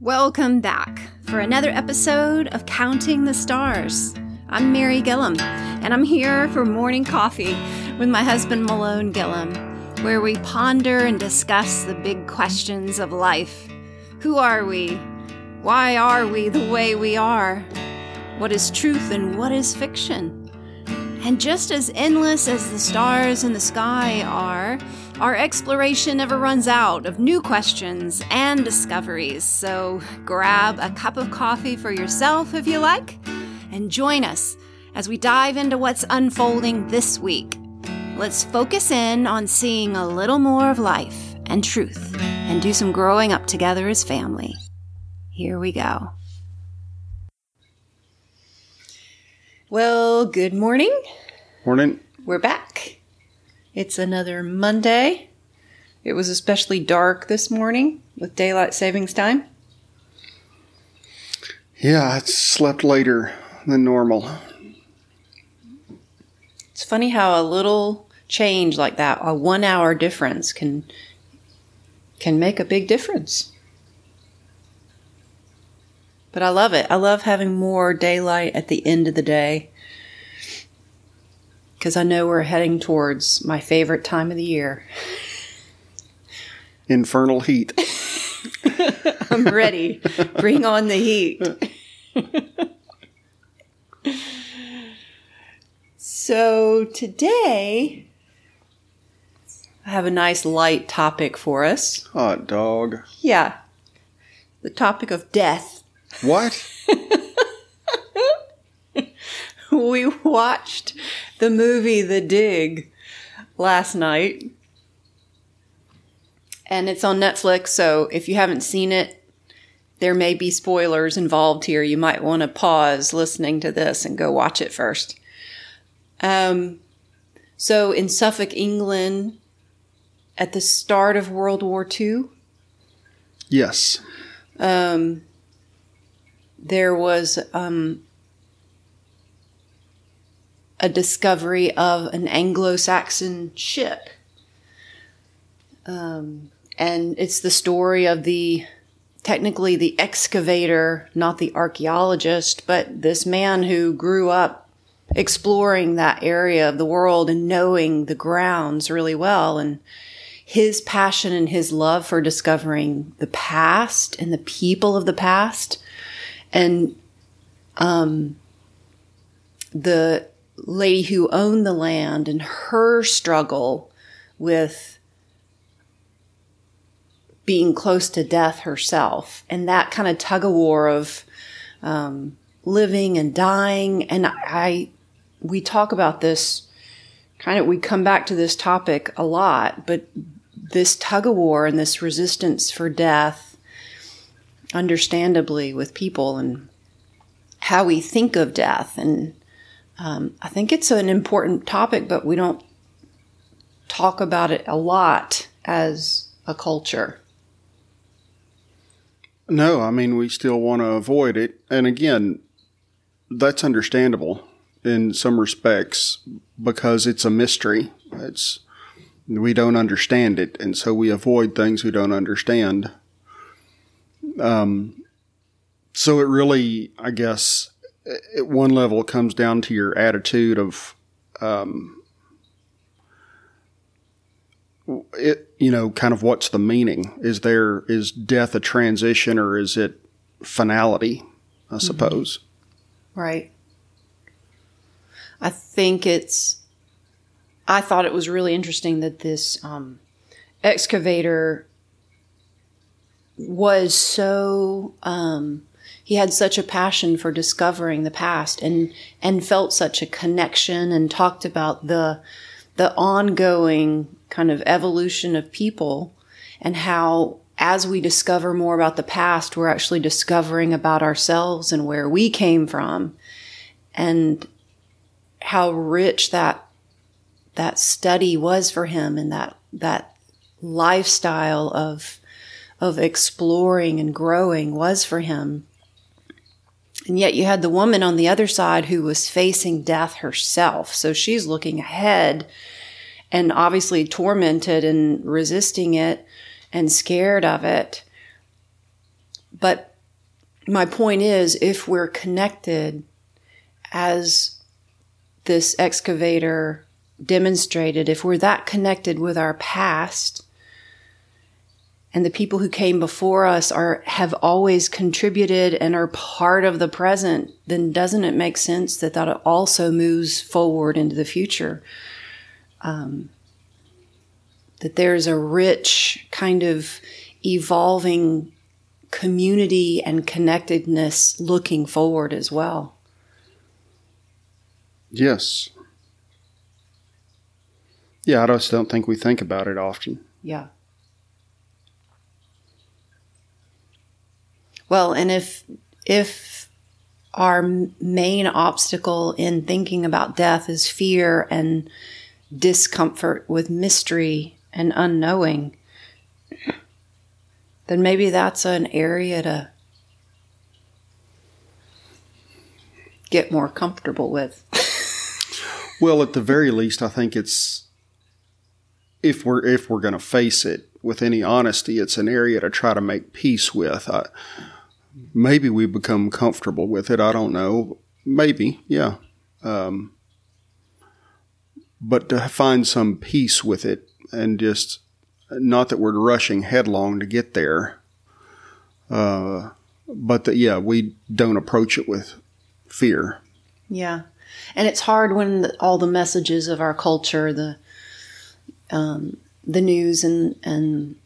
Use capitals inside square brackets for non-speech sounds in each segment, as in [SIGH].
Welcome back for another episode of Counting the Stars. I'm Mary Gillum, and I'm here for morning coffee with my husband Malone Gillum, where we ponder and discuss the big questions of life. Who are we? Why are we the way we are? What is truth and what is fiction? And just as endless as the stars in the sky are, our exploration never runs out of new questions and discoveries. So grab a cup of coffee for yourself if you like, and join us as we dive into what's unfolding this week. Let's focus in on seeing a little more of life and truth and do some growing up together as family. Here we go. Well, good morning. Morning. We're back. It's another Monday. It was especially dark this morning with daylight savings time. Yeah, I slept later than normal. It's funny how a little change like that, a 1 hour difference can can make a big difference. But I love it. I love having more daylight at the end of the day because I know we're heading towards my favorite time of the year. Infernal heat. [LAUGHS] I'm ready. Bring on the heat. so, today, I have a nice light topic for us. Hot dog. Yeah. The topic of death. What? [LAUGHS] we watched the movie The Dig last night. And it's on Netflix, so if you haven't seen it, there may be spoilers involved here. You might want to pause listening to this and go watch it first. Um, so in Suffolk, England, at the start of World War II, Yes. um, there was um, a discovery of an Anglo Saxon ship. Um, and it's the story of the technically the excavator, not the archaeologist, but this man who grew up exploring that area of the world and knowing the grounds really well. And his passion and his love for discovering the past and the people of the past and um, the lady who owned the land and her struggle with being close to death herself. And that kind of tug of war of um, living and dying. And I we talk about this kind of we come back to this topic a lot but this tug of war and this resistance for death understandably with people and how we think of death and um, i think it's an important topic but we don't talk about it a lot as a culture No, I mean, we still want to avoid it. And again, that's understandable in some respects because it's a mystery. It's, we don't understand it. And so we avoid things we don't understand. Um, so it really, I guess, at one level, it comes down to your attitude of, um, it, you know, kind of what's the meaning? Is there, is death a transition or is it finality? I suppose. Right. I think it's. I thought it was really interesting that this um, excavator was so. Um, he had such a passion for discovering the past and and felt such a connection and talked about the the ongoing kind of evolution of people and how as we discover more about the past we're actually discovering about ourselves and where we came from and how rich that that study was for him and that that lifestyle of of exploring and growing was for him and yet you had the woman on the other side who was facing death herself. So she's looking ahead and obviously tormented and resisting it and scared of it. But my point is, if we're connected as this excavator demonstrated, if we're that connected with our past, and the people who came before us are have always contributed and are part of the present, then doesn't it make sense that that also moves forward into the future? Um, that there's a rich kind of evolving community and connectedness looking forward as well. Yes. Yeah, I just don't think we think about it often. Yeah. Well, and if if our main obstacle in thinking about death is fear and discomfort with mystery and unknowing, then maybe that's an area to get more comfortable with. [LAUGHS] well, at the very least, I think it's if we're if we're going to face it with any honesty, it's an area to try to make peace with. I, maybe we become comfortable with it. I don't know. Maybe, yeah. Um, but to find some peace with it and just not that we're rushing headlong to get there, uh, but that, yeah, we don't approach it with fear. Yeah. And it's hard when the, all the messages of our culture, the, um, the news and, and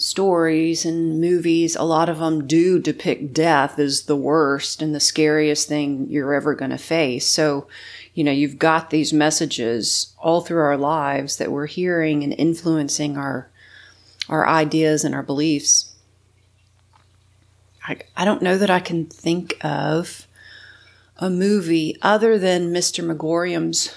stories and movies, a lot of them do depict death as the worst and the scariest thing you're ever going to face. So, you know, you've got these messages all through our lives that we're hearing and influencing our our ideas and our beliefs. I, I don't know that I can think of a movie other than Mr. Magorium's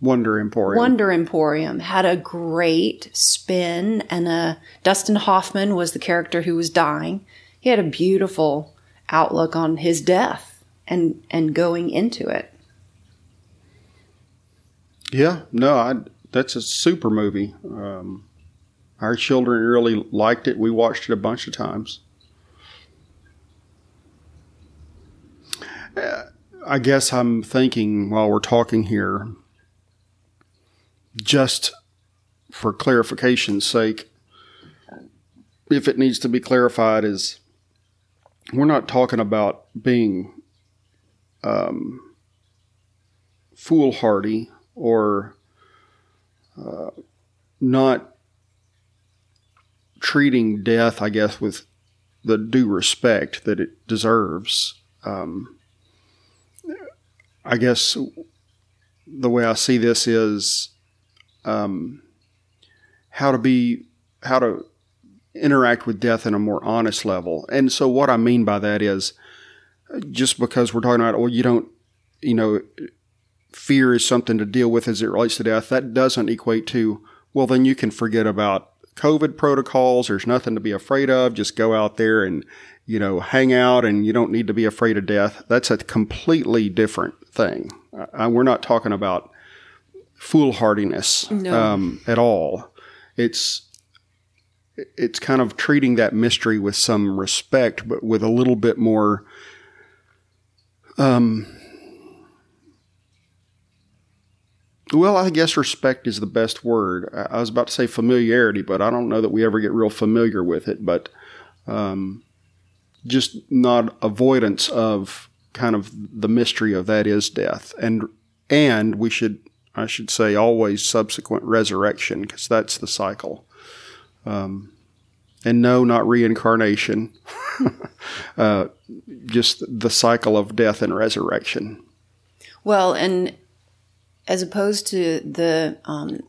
Wonder Emporium. Wonder Emporium had a great spin, and uh, Dustin Hoffman was the character who was dying. He had a beautiful outlook on his death and and going into it. Yeah, no, I, that's a super movie. Um, our children really liked it. We watched it a bunch of times. Uh, I guess I'm thinking while we're talking here just for clarification's sake, if it needs to be clarified, is we're not talking about being um, foolhardy or uh, not treating death, I guess, with the due respect that it deserves. Um, I guess the way I see this is um, how to be how to interact with death in a more honest level. And so what I mean by that is just because we're talking about well you don't you know fear is something to deal with as it relates to death that doesn't equate to well then you can forget about covid protocols. There's nothing to be afraid of. Just go out there and you know hang out and you don't need to be afraid of death. That's a completely different thing. We're not talking about foolhardiness no. um, at all. It's it's kind of treating that mystery with some respect, but with a little bit more. Um, well, I guess respect is the best word. I was about to say familiarity, but I don't know that we ever get real familiar with it. But um, just not avoidance of kind of the mystery of that is death, and and we should I should say, always subsequent resurrection, because that's the cycle. Um, and no, not reincarnation, [LAUGHS] uh, just the cycle of death and resurrection. Well, and as opposed to the um,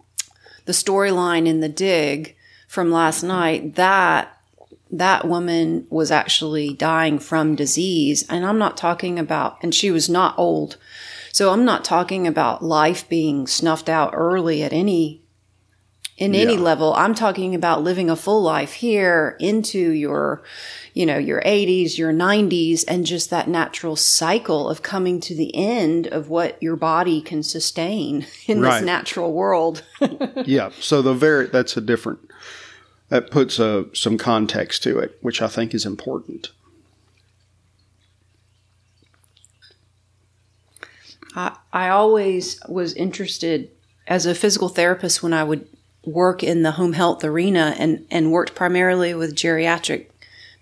the storyline in the dig from last night, that that woman was actually dying from disease, and I'm not talking about, and she was not old. So I'm not talking about life being snuffed out early at any in yeah. any level. I'm talking about living a full life here into your, you know, your 80s, your 90s, and just that natural cycle of coming to the end of what your body can sustain [LAUGHS] in right. this natural world. [LAUGHS] yeah. So the very, that's a different, that puts uh, some context to it, which I think is important. I, I always was interested as a physical therapist when I would work in the home health arena and, and worked primarily with geriatric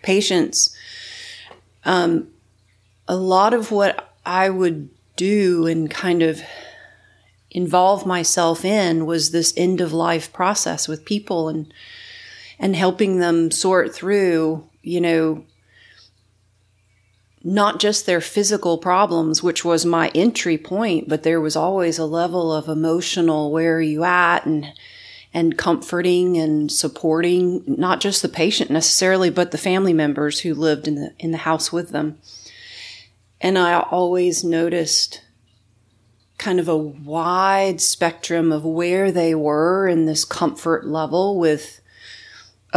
patients. Um, a lot of what I would do and kind of involve myself in was this end of life process with people and and helping them sort through, you know, not just their physical problems, which was my entry point, but there was always a level of emotional where are you at and and comforting and supporting not just the patient necessarily, but the family members who lived in the in the house with them. And I always noticed kind of a wide spectrum of where they were in this comfort level with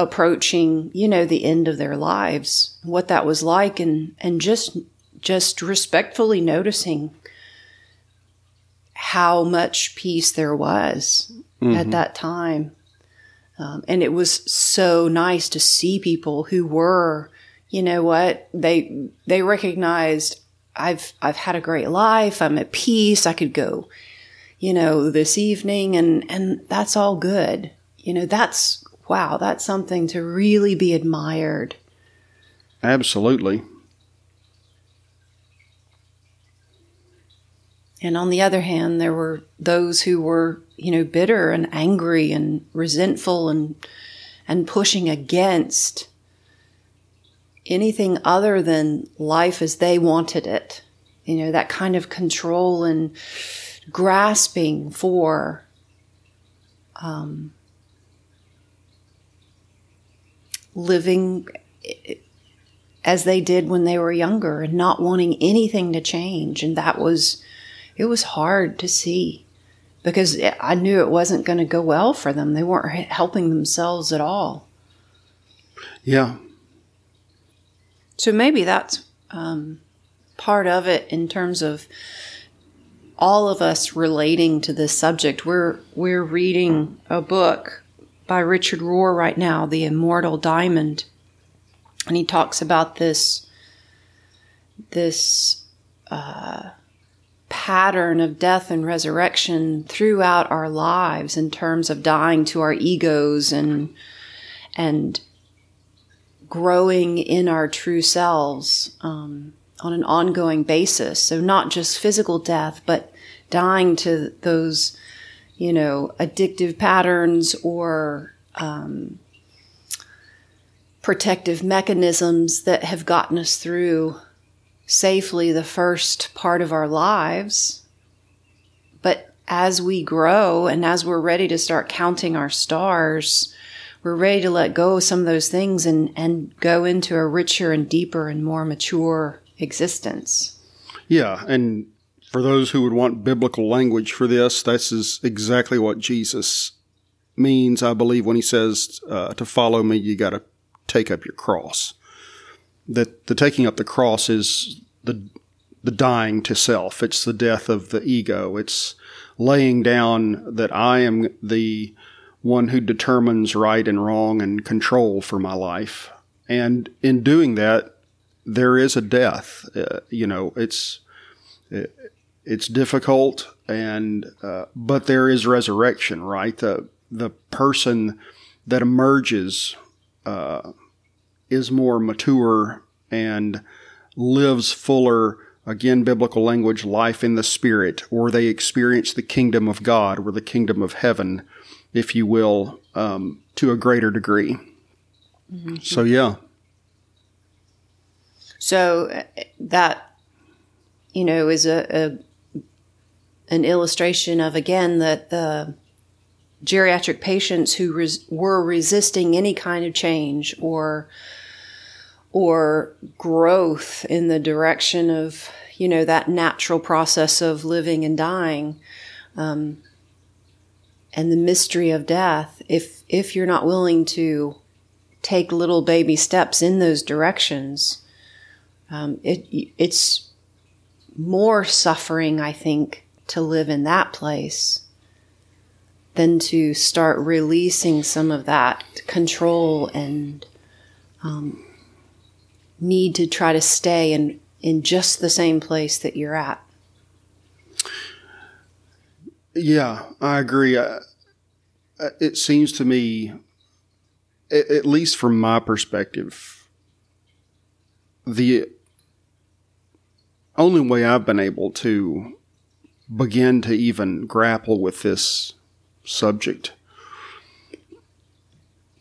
approaching, you know, the end of their lives, what that was like and and just just respectfully noticing how much peace there was mm-hmm. at that time. Um, and it was so nice to see people who were, you know what, they they recognized I've I've had a great life. I'm at peace. I could go, you know, this evening and and that's all good. You know, that's wow, that's something to really be admired. Absolutely. And on the other hand, there were those who were, you know, bitter and angry and resentful and and pushing against anything other than life as they wanted it. You know, that kind of control and grasping for um, living as they did when they were younger and not wanting anything to change. And that was, it was hard to see because I knew it wasn't going to go well for them. They weren't helping themselves at all. Yeah. So maybe that's um, part of it in terms of all of us relating to this subject. We're we're reading a book by Richard Rohr right now, The Immortal Diamond. And he talks about this, this uh, pattern of death and resurrection throughout our lives in terms of dying to our egos and, and growing in our true selves um, on an ongoing basis. So, not just physical death, but dying to those you know, addictive patterns or um, protective mechanisms that have gotten us through safely the first part of our lives. But as we grow and as we're ready to start counting our stars, we're ready to let go of some of those things and, and go into a richer and deeper and more mature existence. Yeah. And for those who would want biblical language for this, this is exactly what Jesus means, I believe, when he says uh, to follow me, you got to take up your cross. That the taking up the cross is the the dying to self. It's the death of the ego. It's laying down that I am the one who determines right and wrong and control for my life. And in doing that, there is a death. Uh, you know, it's it's difficult, and uh, but there is resurrection, right? The the person that emerges uh, is more mature and lives fuller. Again, biblical language, life in the spirit, or they experience the kingdom of God or the kingdom of heaven, if you will, um, to a greater degree. Mm-hmm. So, yeah. So uh, that, you know, is a, a an illustration of again that the geriatric patients who res- were resisting any kind of change or or growth in the direction of you know that natural process of living and dying um, and the mystery of death if if you're not willing to take little baby steps in those directions um, it it's more suffering i think to live in that place than to start releasing some of that control and um, need to try to stay in, in just the same place that you're at. Yeah, I agree. Uh, it seems to me, at least from my perspective, the only way I've been able to begin to even grapple with this subject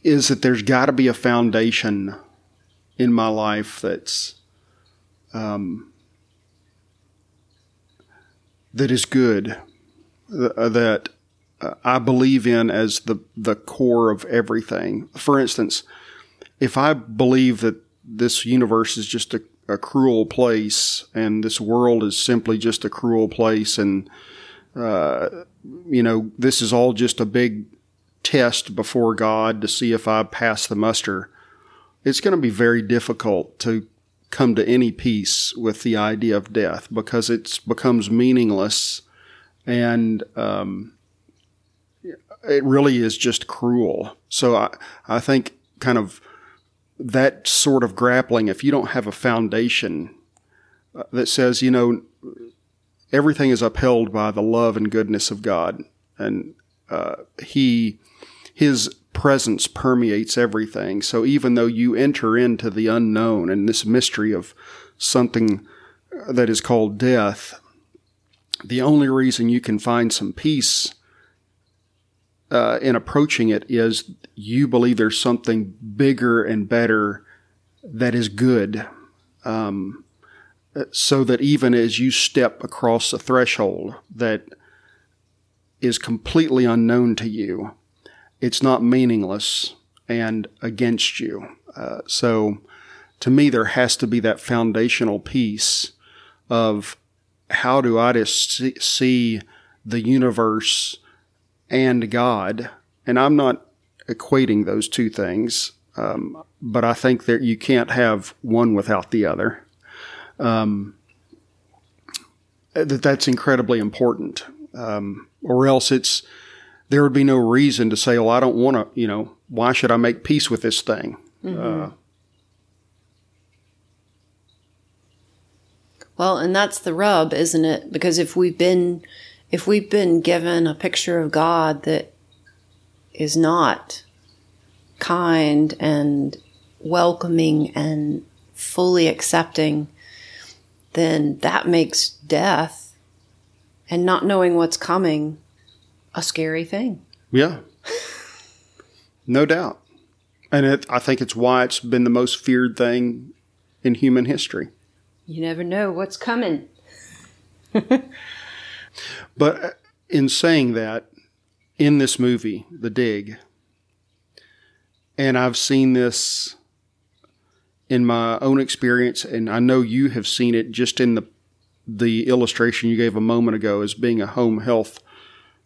is that there's got to be a foundation in my life that's um, that is good uh, that uh, I believe in as the the core of everything. For instance, if I believe that this universe is just a, a cruel place and this world is simply just a cruel place and uh, you know this is all just a big test before God to see if I pass the muster, it's going to be very difficult to come to any peace with the idea of death because it becomes meaningless and um, it really is just cruel. So I, I think kind of that sort of grappling, if you don't have a foundation uh, that says, you know, everything is upheld by the love and goodness of God, and uh, He, His presence permeates everything. So even though you enter into the unknown and this mystery of something that is called death, the only reason you can find some peace uh, in approaching it is you believe there's something bigger and better that is good. Um, so that even as you step across a threshold that is completely unknown to you, it's not meaningless and against you. Uh, so to me, there has to be that foundational piece of how do I just see the universe and God. And I'm not equating those two things, um, but I think that you can't have one without the other. Um, that that's incredibly important, um, or else it's there would be no reason to say, "Well, I don't want to." You know, why should I make peace with this thing? Mm-hmm. Uh, well, and that's the rub, isn't it? Because if we've been if we've been given a picture of God that is not kind and welcoming and fully accepting, then that makes death and not knowing what's coming a scary thing. Yeah. [LAUGHS] no doubt. And it, I think it's why it's been the most feared thing in human history. You never know what's coming. [LAUGHS] But in saying that, in this movie, The Dig, and I've seen this in my own experience, and I know you have seen it just in the the illustration you gave a moment ago as being a home health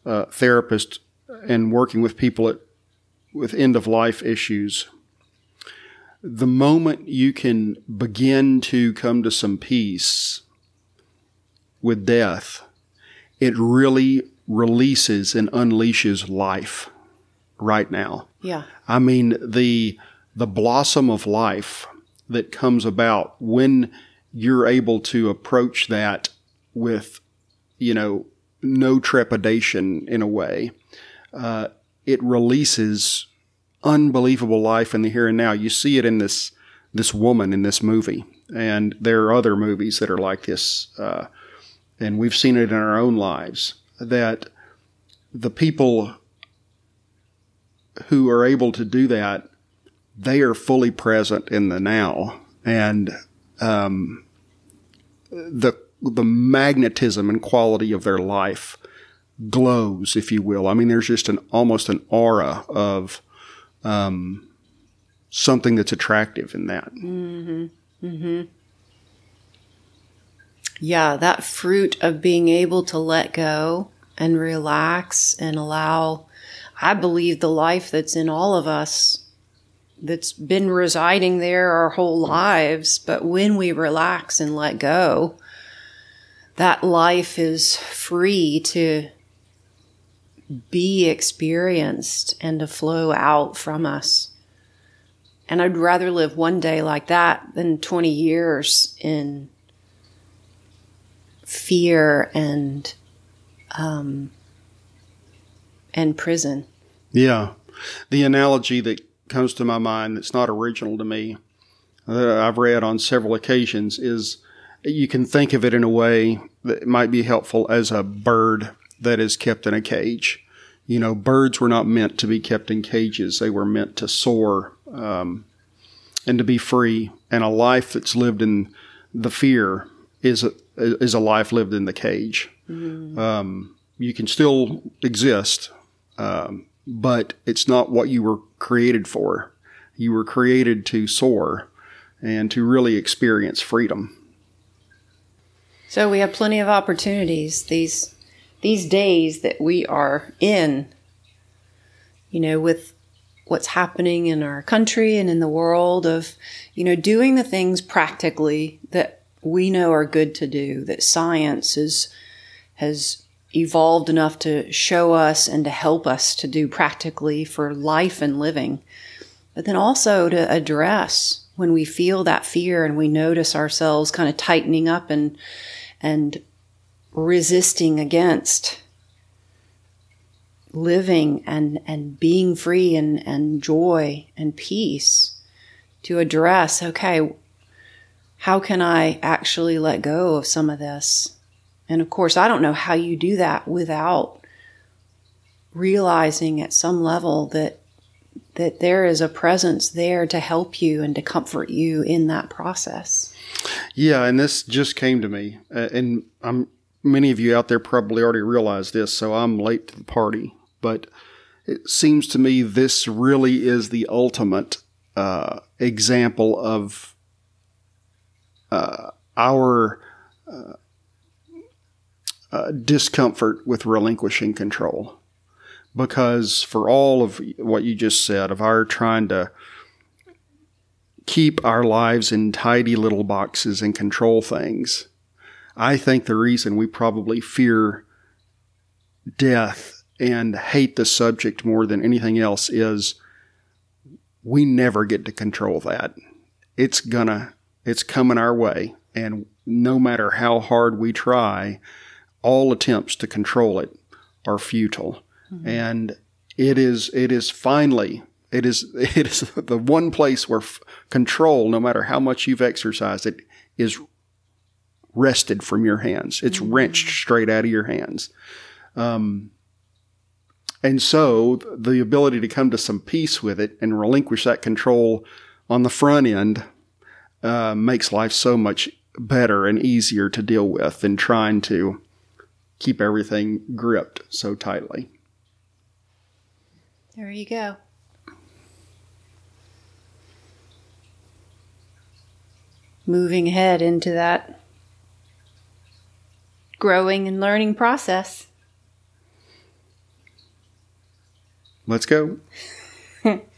uh, therapist and working with people at, with end of life issues. The moment you can begin to come to some peace with death, it really releases and unleashes life right now. Yeah. I mean the the blossom of life that comes about when you're able to approach that with you know no trepidation in a way. Uh, it releases unbelievable life in the here and now. You see it in this this woman in this movie, and there are other movies that are like this. Uh, and we've seen it in our own lives, that the people who are able to do that, they are fully present in the now. And um, the the magnetism and quality of their life glows, if you will. I mean, there's just an almost an aura of um, something that's attractive in that. Mm-hmm. Mm-hmm yeah, that fruit of being able to let go and relax and allow, I believe, the life that's in all of us that's been residing there our whole lives. But when we relax and let go, that life is free to be experienced and to flow out from us. And I'd rather live one day like that than 20 years in fear and um, and prison. Yeah. The analogy that comes to my mind that's not original to me, that I've read on several occasions, is you can think of it in a way that might be helpful as a bird that is kept in a cage. You know, birds were not meant to be kept in cages, they were meant to soar um, and to be free. And a life that's lived in the fear is a, is a life lived in the cage. Mm-hmm. Um, you can still exist, um, but it's not what you were created for. You were created to soar and to really experience freedom. So we have plenty of opportunities these these days that we are in. You know, with what's happening in our country and in the world of, you know, doing the things practically that we know are good to do, that science is, has evolved enough to show us and to help us to do practically for life and living, but then also to address when we feel that fear and we notice ourselves kind of tightening up and and resisting against living and and being free and and joy and peace to address okay how can i actually let go of some of this and of course, I don't know how you do that without realizing at some level that that there is a presence there to help you and to comfort you in that process. Yeah, and this just came to me, uh, and I'm many of you out there probably already realize this, so I'm late to the party. But it seems to me this really is the ultimate uh, example of our uh, uh, discomfort with relinquishing control. Because for all of what you just said, of our trying to keep our lives in tidy little boxes and control things, I think the reason we probably fear death and hate the subject more than anything else is we never get to control that. It's gonna, it's coming our way. And no matter how hard we try, all attempts to control it are futile. Mm-hmm. And it is, it is finally, it is, [LAUGHS] it is the one place where f- control, no matter how much you've exercised it, is wrested from your hands. It's mm-hmm. wrenched straight out of your hands. Um, and so the ability to come to some peace with it and relinquish that control on the front end uh, makes life so much better and easier to deal with than trying to keep everything gripped so tightly. There you go. Moving ahead into that growing and learning process. Let's go. [LAUGHS]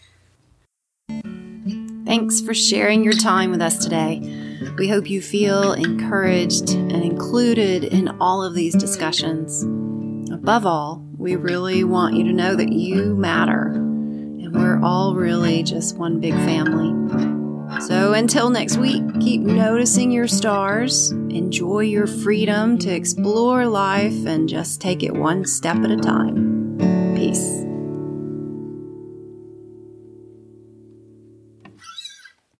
Thanks for sharing your time with us today. We hope you feel encouraged and included in all of these discussions. Above all, we really want you to know that you matter and we're all really just one big family. So until next week, keep noticing your stars, enjoy your freedom to explore life, and just take it one step at a time. Peace.